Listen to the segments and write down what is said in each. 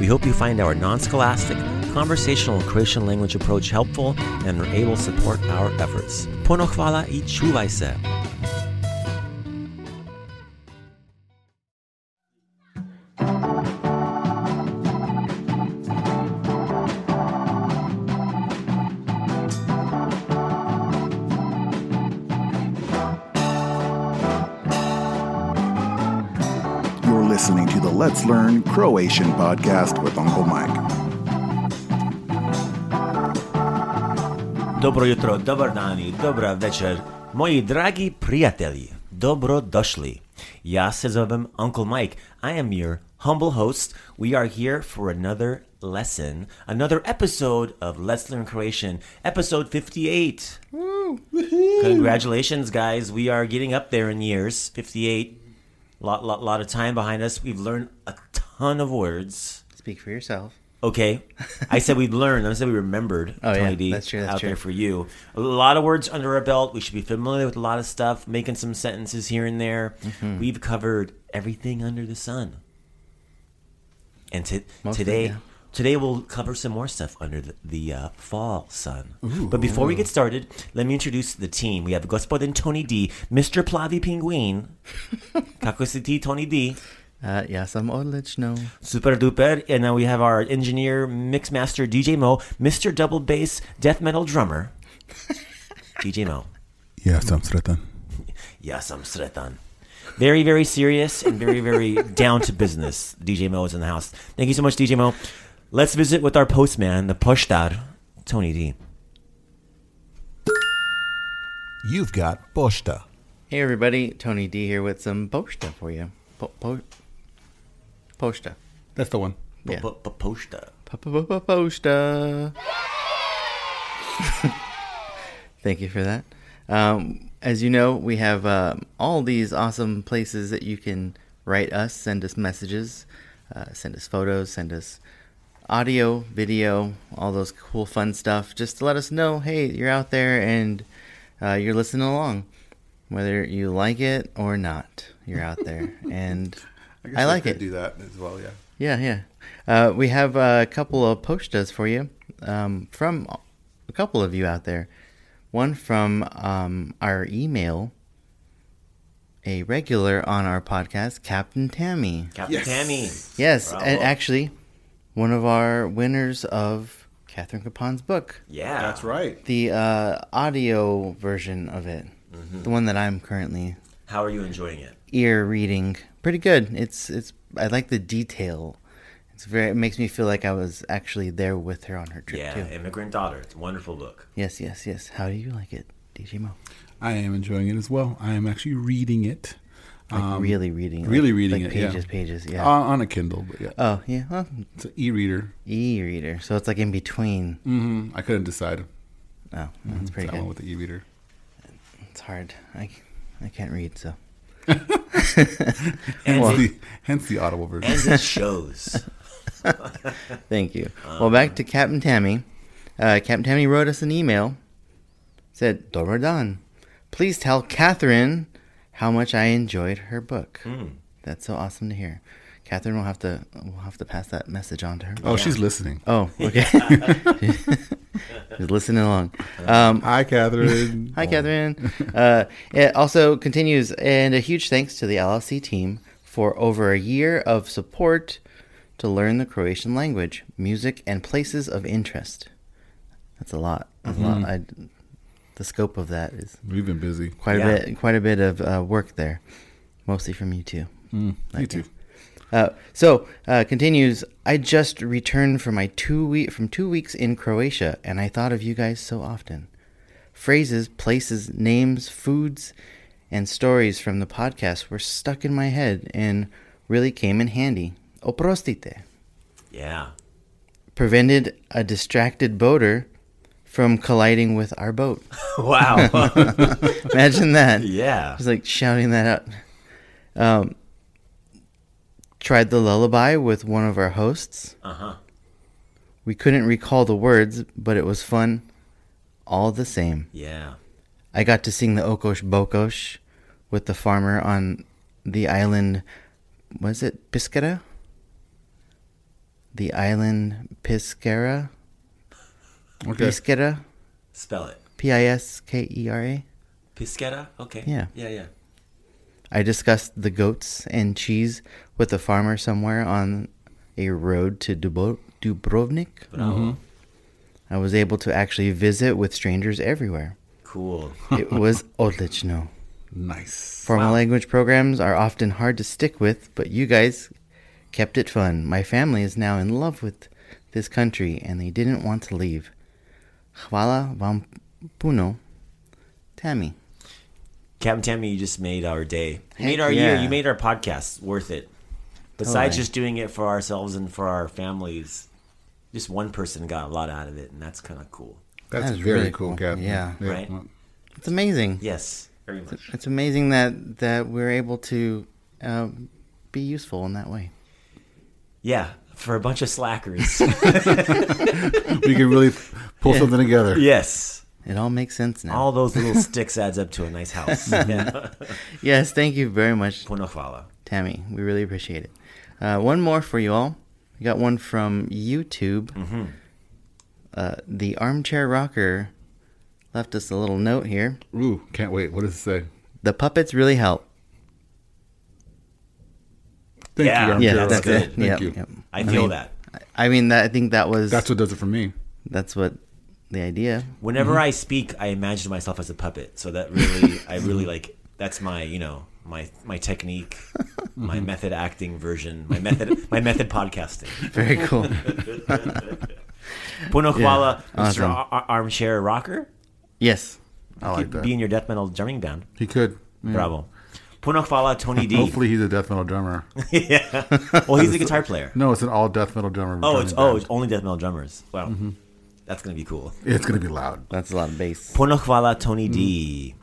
We hope you find our non scholastic, conversational Croatian language approach helpful and are able to support our efforts. Puno hvala i čuvaj se. Listening to the Let's Learn Croatian podcast with Uncle Mike. Dobro jutro, dobar dan i dobra večer. Moji dragi prijatelji, dobro došli. Ja se zovem Uncle Mike. I am your humble host. We are here for another lesson, another episode of Let's Learn Croatian, episode 58. Congratulations, guys. We are getting up there in years. 58. Lot, lot, lot of time behind us. We've learned a ton of words. Speak for yourself. Okay, I said we'd learned. I said we remembered. Oh, Tony yeah, D, that's true, that's out there for you. A lot of words under our belt. We should be familiar with a lot of stuff. Making some sentences here and there. Mm-hmm. We've covered everything under the sun. And to, today, yeah. Today we'll cover some more stuff under the, the uh, fall sun. but before we get started, let me introduce the team. We have Gospodin Tony D, Mr. Plavi Pinguin, Kako si ti, Tony D. Uh, ja sam odlično. Super duper. And now we have our engineer, mix master, DJ Mo, Mr. Double Bass, death metal drummer, DJ Mo. Ja sam sretan. Yes, I'm Sretan. Very, very serious and very, very down to business. DJ Mo is in the house. Thank you so much, DJ Mo. Let's visit with our postman, the poštar, Tony D. You've got Posta. Hey everybody, Tony D here with some posta for you. Po- po- posta. That's the one. Yeah. Pošta. Posta. Thank you for that. Um, as you know, we have um all these awesome places that you can write us, send us messages, uh, send us photos, send us audio, video, all those cool, fun stuff. Just to let us know, hey, you're out there and uh, you're listening along, whether you like it or not. You're out there, and I, like it. Do that as well, yeah. Yeah, yeah. Uh, we have a couple of postas for you um, from a couple of you out there. One from um, our email, a regular on our podcast, Captain Tammy. Captain Yes. Tammy. Yes, Bravo. and actually, one of our winners of Catherine Capon's book, Yeah. That's right. the uh, audio version of it, the one that I'm currently How are you enjoying it? ear reading. Pretty good. It's it's. I like the detail It's very. It makes me feel like I was actually there with her on her trip Yeah, too. Immigrant Daughter. It's a wonderful book. Yes, yes, yes. How do you like it, DJ Mo? I am enjoying it as well. I am actually reading it. Like Um, really reading, it, really like- reading like it, yeah. pages, pages. Yeah. on, on a Kindle, but yeah, oh, yeah. Well, it's an e-reader. e-reader. So it's like in between. hmm I couldn't decide. Oh, that's pretty So I went with the e-reader. It's hard. I, I can't read, so. And, Hence, it, the, hence the audible version. and it shows. Thank you. well, back to Captain Tammy. Uh, Captain Tammy wrote us an email. Said, Dobrodan, please tell Catherine how much I enjoyed her book. Mm. That's so awesome to hear. Catherine will have to we'll have to pass that message on to her. Oh, she's listening. Oh, okay. She's listening along. Um, Hi, Catherine. Hi, Catherine. Uh, it also continues, and a huge thanks to the LLC team for over a year of support to learn the Croatian language, music, and places of interest. That's a lot. That's a lot. I, the scope of that is We've been busy. quite Yeah. a bit. Quite a bit of uh, work there, mostly from you too. Mm, me too. Uh, so uh, continues. I just returned from my two week from two weeks in Croatia, and I thought of you guys so often. Phrases, places, names, foods, and stories from the podcast were stuck in my head and really came in handy. Oprostite Yeah. prevented a distracted boater from colliding with our boat. Wow. Imagine that. yeah. Just like shouting that out. Um, tried the lullaby with one of our hosts. Uh huh. We couldn't recall the words, but it was fun all the same. Yeah. I got to sing the Okosh Bokosh with the farmer on the island. Was it Piskera? The island Piskera? Okay. Piskera? Spell it. P I S K E R A? Piscetta? Okay. Yeah. Yeah, yeah. I discussed the goats and cheese with a farmer somewhere on a road to Dubro- Dubrovnik. Bravo. Mm-hmm. I was able to actually visit with strangers everywhere. Cool. It was odlično. Nice. Formal Wow. language programs are often hard to stick with, but you guys kept it fun. My family is now in love with this country and they didn't want to leave. Hvala vam puno. Tammy. Captain Tammy, you just made our day. You made our year. You made our podcast worth it. Besides Totally. just doing it for ourselves and for our families, just one person got a lot out of it, and that's kind of cool. That's That is very really cool, cool. Captain. Yeah. Right. It's amazing. Yes, very much. It's amazing that that we're able to uh, be useful in that way. Yeah, for a bunch of slackers. we can really pull Yeah. something together. yes. It all makes sense now. All those little sticks adds up to a nice house. yeah. yes, thank you very much, Puno hvala. Tammy. We really appreciate it. Uh, one more for you all. We got one from YouTube. Mm-hmm. Uh, the armchair rocker left us a little note here. Ooh, can't wait. What does it say? The puppets really help. Thank Yeah. you, Yeah, that's Rocker. it. Thank Yep, you. yep. I feel mean, that. I mean, that I think that was That's what does it for me. that's what the idea. Whenever Mm-hmm. I speak, I imagine myself as a puppet. So that really, I really like. That's my, you know, my my technique, my method acting version, my method, my method podcasting. Very cool. Puno hvala, Mr. awesome. Ar- Ar- Armchair Rocker. yes. I like that. Be in your death metal drumming band. He could. Yeah. Bravo. Puno hvala, Tony D. Hopefully, he's a death metal drummer. yeah. Well, he's a guitar player. No, it's an all death metal drummer. Oh, drumming it's oh, it's only death metal drummers. Wow, Mm-hmm. That's gonna be cool. it's gonna be loud. That's a lot of bass. Puno hvala, Tony Mm. D.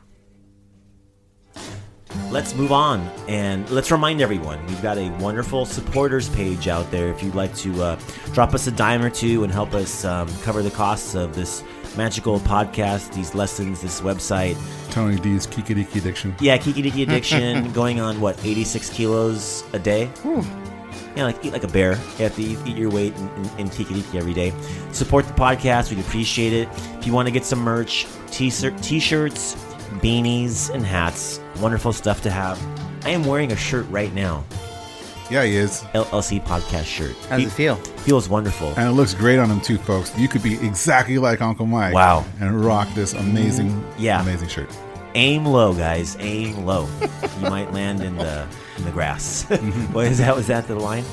Let's move on and let's remind everyone we've got a wonderful supporters page out there. If you'd like to uh, drop us a dime or two and help us um, cover the costs of this magical podcast, these lessons, this website. Tony D's Kikiriki Addiction. Yeah, Kiki Diki Addiction going on what, 86 kilos a day? Yeah, like eat like a bear. You have to eat, eat your weight in, in, in Kiki Diki every day. Support the podcast. We'd appreciate it. If you want to get some merch, t-shirt, t-shirts, beanies, and hats, wonderful stuff to have. I am wearing a shirt right now. Yeah, he is. LLC podcast shirt. How does it feel? Feels wonderful. And it looks great on him too, folks. You could be exactly like Uncle Mike. Wow. And rock this amazing, Yeah. amazing shirt. Aim low, guys. Aim low. you might land in the in the grass. what is that? Was that the line?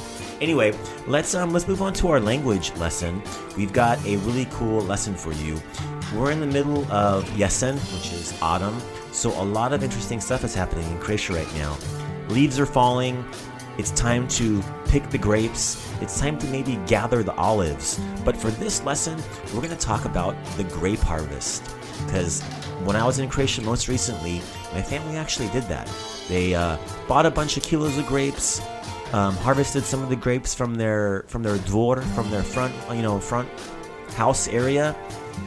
Anyway, let's um let's move on to our language lesson. We've got a really cool lesson for you. We're in the middle of Yesen, which is autumn, so a lot of interesting stuff is happening in Croatia right now. Leaves are falling. It's time to pick the grapes. It's time to maybe gather the olives. But for this lesson, we're going to talk about the grape harvest. Because when I was in Croatia most recently, my family actually did that. They uh, bought a bunch of kilos of grapes, um, harvested some of the grapes from their from their dvor, from their front, you know, front house area,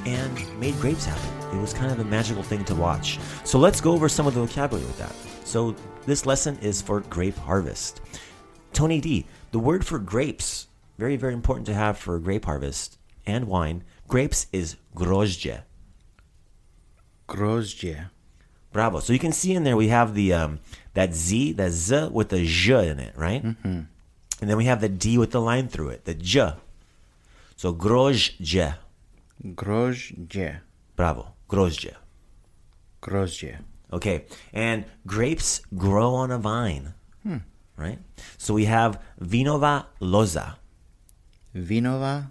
and made grapes happen. It was kind of a magical thing to watch. So let's go over some of the vocabulary with that. So this lesson is for grape harvest. Tony D, the word for grapes, very very important to have for grape harvest and wine. Grapes is grozdje. Grozdje. Bravo. So you can see in there we have the um, that Z, that Z with the J in it, right? Mm-hmm. And then we have the D with the line through it, the J. So grozdje. Grozdje. Bravo. Grozdje. Grozdje. Okay. And grapes grow on a vine, right? So we have vinova loza. Vinova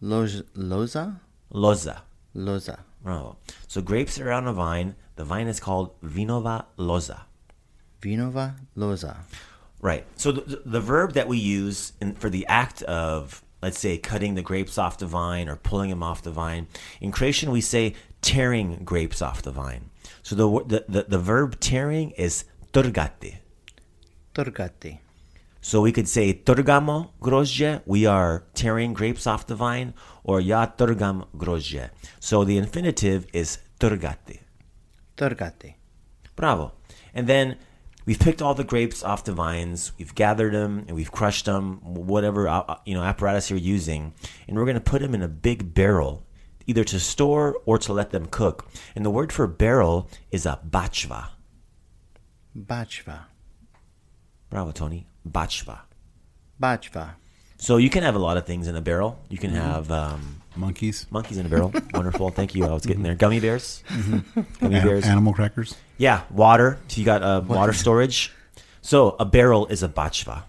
loz, loza? Loza. Loza. Bravo. So grapes are on a vine. The vine is called vinova loza. Vinova loza. Right. So the, the verb that we use in, for the act of, let's say, cutting the grapes off the vine or pulling them off the vine, in Croatian we say tearing grapes off the vine. So the the, the, the verb tearing is trgati. Torgati. So we could say trgamo grozdje, we are tearing grapes off the vine, or ja trgam grozdje. So the infinitive is trgati. Torgati. Bravo. And then we've picked all the grapes off the vines, we've gathered them, and we've crushed them, whatever uh, you know apparatus you're using, and we're going to put them in a big barrel, either to store or to let them cook. And the word for barrel is a bachva. Bachva. Bravo, Tony. Bachva. Bachva. So you can have a lot of things in a barrel. You can have um, Monkeys. monkeys in a barrel. Wonderful. Thank you. I was getting there. Gummy bears. Gummy An- bears. animal crackers. Yeah, water. So you got uh, water storage. So a barrel is a bachva.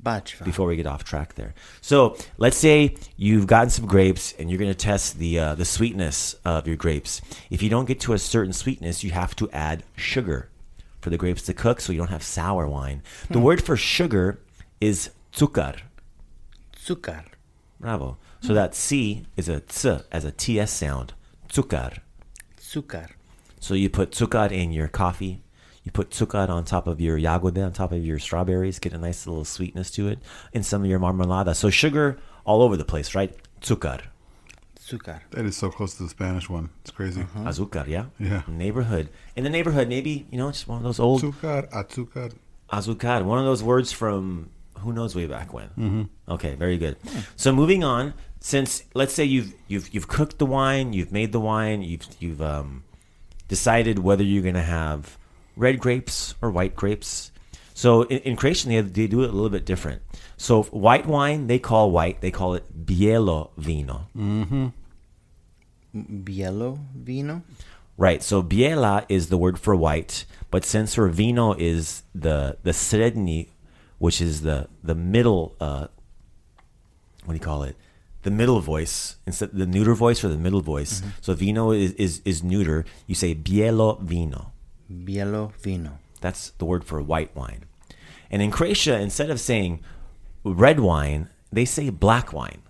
Bachva. before we get off track there. So let's say you've gotten some grapes and you're going to test the uh, the sweetness of your grapes. If you don't get to a certain sweetness, you have to add sugar for the grapes to cook, so you don't have sour wine. The word for sugar is tsukar. Tsukar. Bravo. So that C is a ts as a ts sound. Tsukar. Tsukar. So you put tsukar in your coffee. You put tsukar on top of your jagode, on top of your strawberries, get a nice little sweetness to it. In some of your marmalada. So sugar all over the place, right? Tsukar. Tsukar. That is so close to the Spanish one. It's crazy. Uh-huh. Azúcar, yeah? Yeah. Neighborhood. In the neighborhood, maybe, you know, just one of those old Azúcar, azúcar. azúcar, one of those words from who knows way back when. Mm-hmm. Okay, very good. So moving on, since let's say you've you've you've cooked the wine, you've made the wine, you've you've um, decided whether you're going to have red grapes or white grapes. So in, in Croatian, they, they do it a little bit different. So white wine, they call white, they call it bielo vino. Bielo vino. Right. So biela is the word for white, but since for vino is the the sredni, which is the the middle uh what do you call it? The middle voice instead the neuter voice or the middle voice. So vino is, is is neuter. You say bielo vino. Bielo vino. That's the word for white wine. And in Croatia, instead of saying red wine, they say black wine.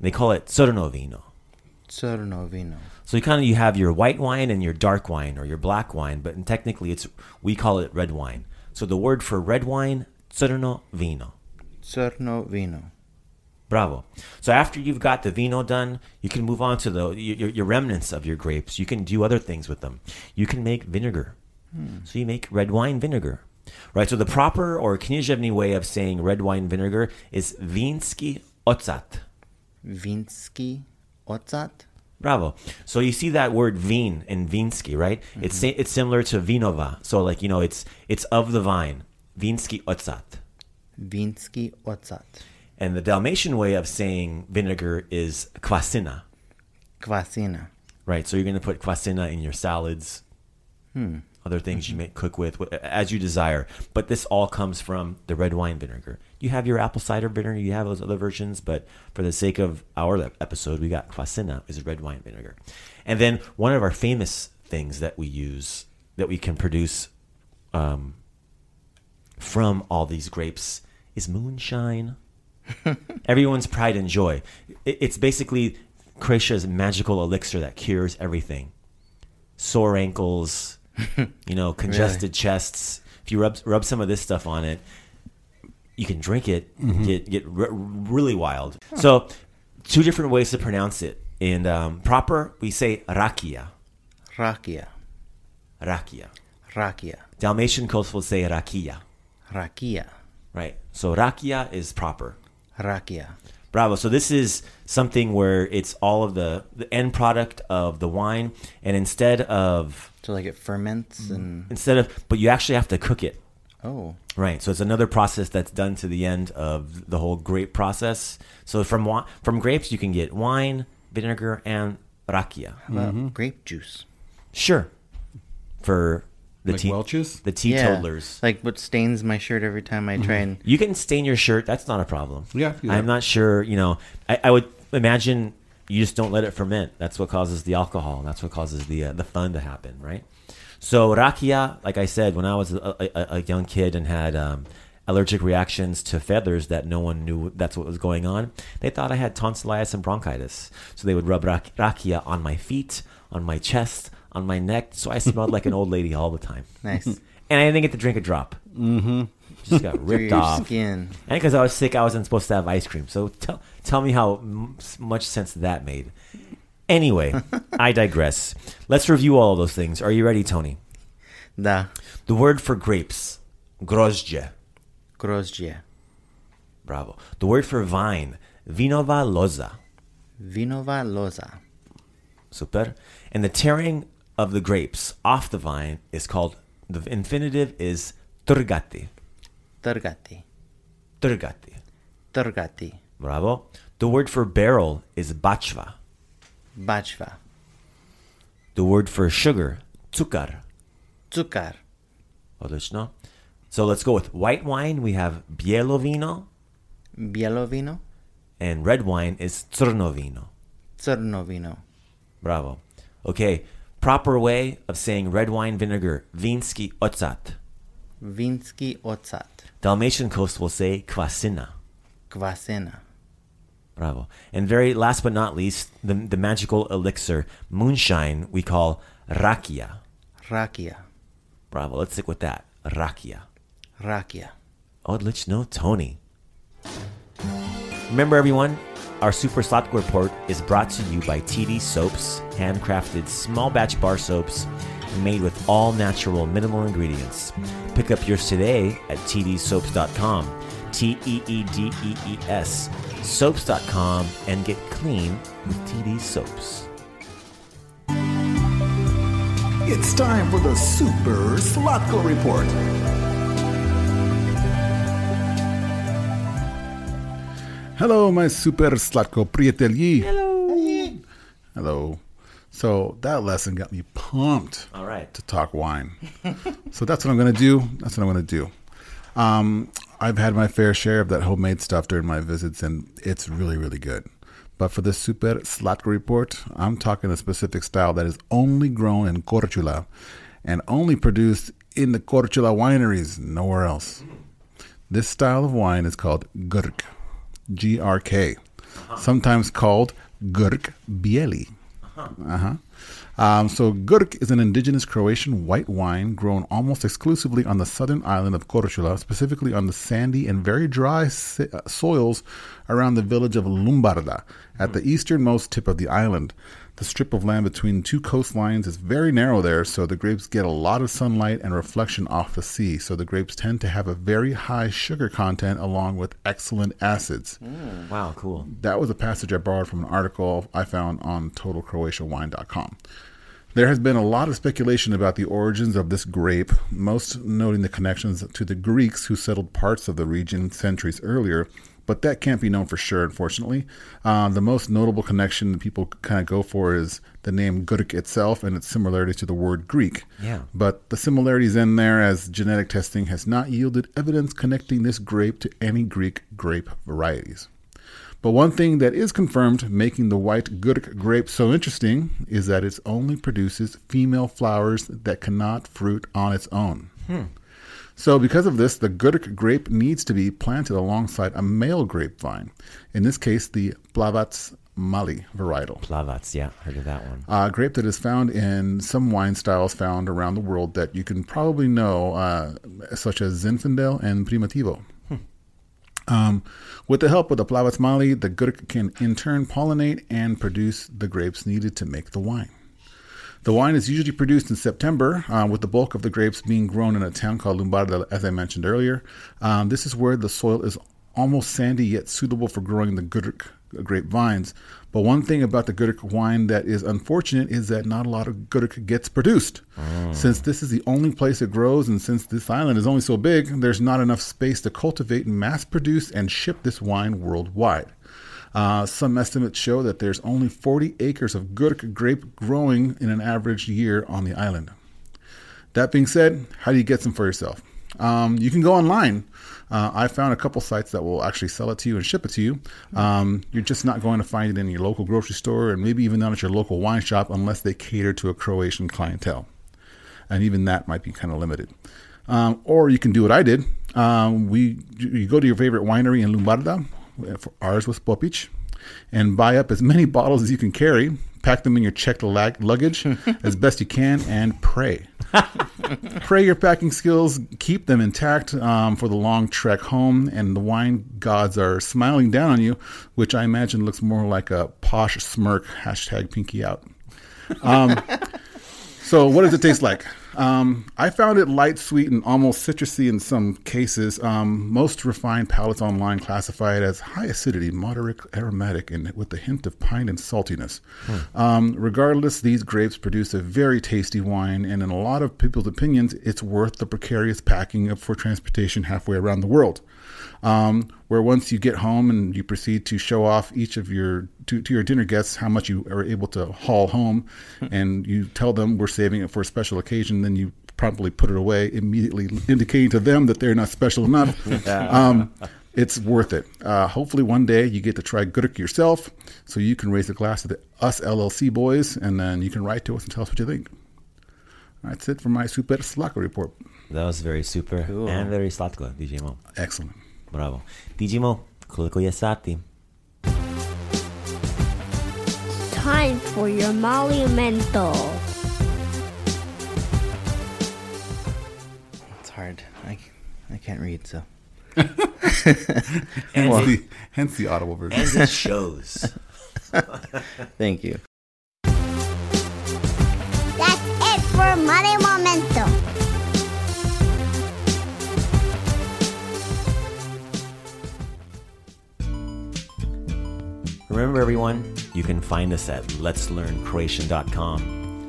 They call it crno vino. Crno vino. So you kind of you have your white wine and your dark wine or your black wine, but technically it's we call it red wine. So the word for red wine, crno vino. Crno vino. Bravo. So after you've got the vino done, you can move on to the your, your remnants of your grapes. You can do other things with them. You can make vinegar. Hmm. So you make red wine vinegar. Right. So the proper or književni way of saying red wine vinegar is vinski ocat. Vinski ocat. Bravo. So you see that word vin in vinsky, right? It's mm-hmm. it's similar to vinova. So like you know, it's it's of the vine. Vinsky ocat. Vinski ocat. And the Dalmatian way of saying vinegar is kvasina, Kvasina. right? So you're going to put kvasina in your salads, Other things you may cook with as you desire, but this all comes from the red wine vinegar. You have your apple cider vinegar, you have those other versions, but for the sake of our episode, we got kvasina is red wine vinegar, and then one of our famous things that we use that we can produce um, from all these grapes is moonshine. Everyone's pride and joy. It's basically Croatia's magical elixir that cures everything. Sore ankles, you know, congested chests. If you rub rub some of this stuff on it, you can drink it, get get r- really wild. So, two different ways to pronounce it. In um, proper, we say rakia, Rakia. rakia. Rakia. Dalmatian coast will say rakia, Rakia. right? So rakia is proper. Rakia. Bravo. So this is something where it's all of the the end product of the wine, and instead of So like it ferments mm-hmm. and instead of, but you actually have to cook it. oh, Right. So it's another process that's done to the end of the whole grape process. So from from grapes you can get wine, vinegar, and rakia. how about mm-hmm. grape juice? Sure. For the Like te- Welch's? the teetotalers. Like what stains my shirt every time I try and You can stain your shirt. That's not a problem. Yeah, yeah. I'm not sure. You know, I, I would imagine you just don't let it ferment. That's what causes the alcohol. That's what causes the uh, the fun to happen, right? So rakia, like I said, when I was a, a, a young kid and had um, allergic reactions to feathers that no one knew that's what was going on, they thought I had tonsillitis and bronchitis. So they would rub rak- rakia on my feet, on my chest, on my neck. So I smelled like an old lady all the time. nice And I didn't get to drink a drop. Mm-hmm. Just got ripped off. skin. And because I was sick, I wasn't supposed to have ice cream. So tell tell me how m- much sense that made. Anyway, I digress. Let's review all of those things. Are you ready, Tony? Da. The word for grapes, grozdje. Grozdje. Bravo. The word for vine, vinova loza. Vinova loza. Super. And the tearing of the grapes off the vine is called, the infinitive is turgati. Turgati. Turgati. Turgati. Bravo. The word for barrel is bachva. Bachva. The word for sugar, cukar. Cukar. Odlično. So let's go with white wine. We have bielo vino, Bielo vino. and red wine is crno vino. Crno vino. Bravo. Okay, proper way of saying red wine vinegar, vinsky ocat. Vinsky ocat. Dalmatian coast will say kvasina. Kvasena. Bravo. And very last but not least, the, the magical elixir, moonshine, we call rakia. Rakia. Bravo. Let's stick with that. Rakia. Rakia. Odlično, Tony. Remember, everyone, our Super Slatko report is brought to you by TD Soaps, handcrafted small batch bar soaps made with all natural minimal ingredients. Pick up yours today at tdsoaps.com, T E E D E E S, soaps.com, and get clean with TD Soaps. It's time for the Super Slatko Report. Hello, my super slatko prieteli. Hello. Hello. So that lesson got me pumped All right. to talk wine. so that's what I'm going to do. That's what I'm going to do. Um, I've had my fair share of that homemade stuff during my visits, and it's really, really good. But for the Super Slatko report, I'm talking a specific style that is only grown in Korčula and only produced in the Korčula wineries, nowhere else. This style of wine is called Grk, G R K, sometimes called Grk Bieli. Uh-huh. Um, so Grk is an indigenous Croatian white wine grown almost exclusively on the southern island of Korčula, specifically on the sandy and very dry si- uh, soils around the village of Lumbarda at the easternmost tip of the island. The strip of land between two coastlines is very narrow there, so the grapes get a lot of sunlight and reflection off the sea. So the grapes tend to have a very high sugar content along with excellent acids. Mm, wow, cool. That was a passage I borrowed from an article I found on totalcroatiawine.com. There has been a lot of speculation about the origins of this grape, most noting the connections to the Greeks who settled parts of the region centuries earlier, but that can't be known for sure, unfortunately. Uh, the most notable connection that people kind of go for is the name Grk itself and its similarity to the word Greek. Yeah. But the similarities end there, as genetic testing has not yielded evidence connecting this grape to any Greek grape varieties. But one thing that is confirmed making the white Grk grape so interesting is that it only produces female flowers that cannot fruit on its own. So, because of this, the Grk grape needs to be planted alongside a male grapevine. In this case, the Plavac Mali varietal. Plavac, yeah, heard of that one. A grape that is found in some wine styles found around the world that you can probably know, uh, such as Zinfandel and Primitivo. Um, with the help of the Plavac Mali, the Grk can in turn pollinate and produce the grapes needed to make the wine. The wine is usually produced in September, uh, with the bulk of the grapes being grown in a town called Lumbarda, as I mentioned earlier. Um, this is where the soil is almost sandy yet suitable for growing the Grk grape vines. But one thing about the Grk wine that is unfortunate is that not a lot of Grk gets produced. Since this is the only place it grows, and since this island is only so big, there's not enough space to cultivate, mass produce, and ship this wine worldwide. Uh, some estimates show that there's only 40 acres of Grk grape growing in an average year on the island. That being said, how do you get some for yourself? Um, you can go online. Uh, I found a couple sites that will actually sell it to you and ship it to you. Um, you're just not going to find it in your local grocery store and maybe even not at your local wine shop unless they cater to a Croatian clientele. And even that might be kind of limited. Um, or you can do what I did. Um, we you go to your favorite winery in Lumbarda, for ours was Popic, and buy up as many bottles as you can carry. Pack them in your checked lag- luggage as best you can, and pray. pray your packing skills, keep them intact um, for the long trek home, and the wine gods are smiling down on you, which I imagine looks more like a posh smirk. Hashtag pinky out. Um, so, what does it taste like? Um, I found it light, sweet, and almost citrusy in some cases. Um, most refined palates online classify it as high acidity, moderate aromatic, and with a hint of pine and saltiness. Um, regardless, these grapes produce a very tasty wine, and in a lot of people's opinions, it's worth the precarious packing of for transportation halfway around the world. Um, where once you get home and you proceed to show off each of your to, to your dinner guests how much you are able to haul home, and you tell them we're saving it for a special occasion, then you promptly put it away, immediately indicating to them that they're not special enough. um, it's worth it. Uh, hopefully, one day you get to try Grk yourself, so you can raise a glass to the us LLC boys, and then you can write to us and tell us what you think. That's it for my Super Slatko report. That was very super Cool. and very slatko, DJ Mo. Excellent. Bravo. DJ Mo, koliko je sati? Time for your monumental. It's hard. I, I can't read, so. Hence, it, the, hence the audible version. and it shows. Thank you. Remember, everyone, you can find us at letslearncroatian.com.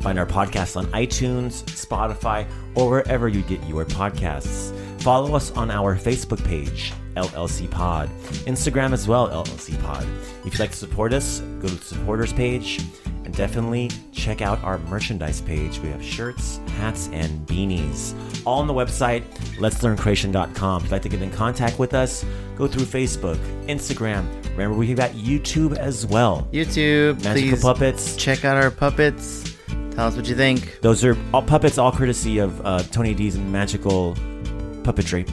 Find our podcasts on iTunes, Spotify, or wherever you get your podcasts. Follow us on our Facebook page, LLC Pod, Instagram as well, LLC Pod. If you'd like to support us, go to the supporters page and definitely check out our merchandise page. We have shirts, hats, and beanies. All on the website, letslearncroatian.com. If you'd like to get in contact with us, go through Facebook, Instagram. Remember, we've got YouTube as well. YouTube, Magical puppets. check out our puppets. Tell us what you think. Those are all puppets, all courtesy of uh, Tony D's magical puppetry.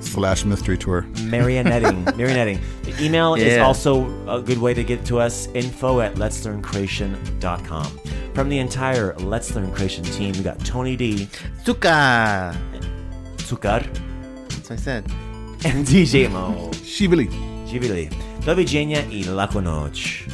Slash mystery tour. Marionetting. Marionetting. The email is also a good way to get to us. Info at let's learn letslearncroatian.com. From the entire Let's Learn Croatian team, we got Tony D, Suka! Tsukar, That's what I said. and DJ Mo. Shivili. Živili. Do viđenja i laku noć.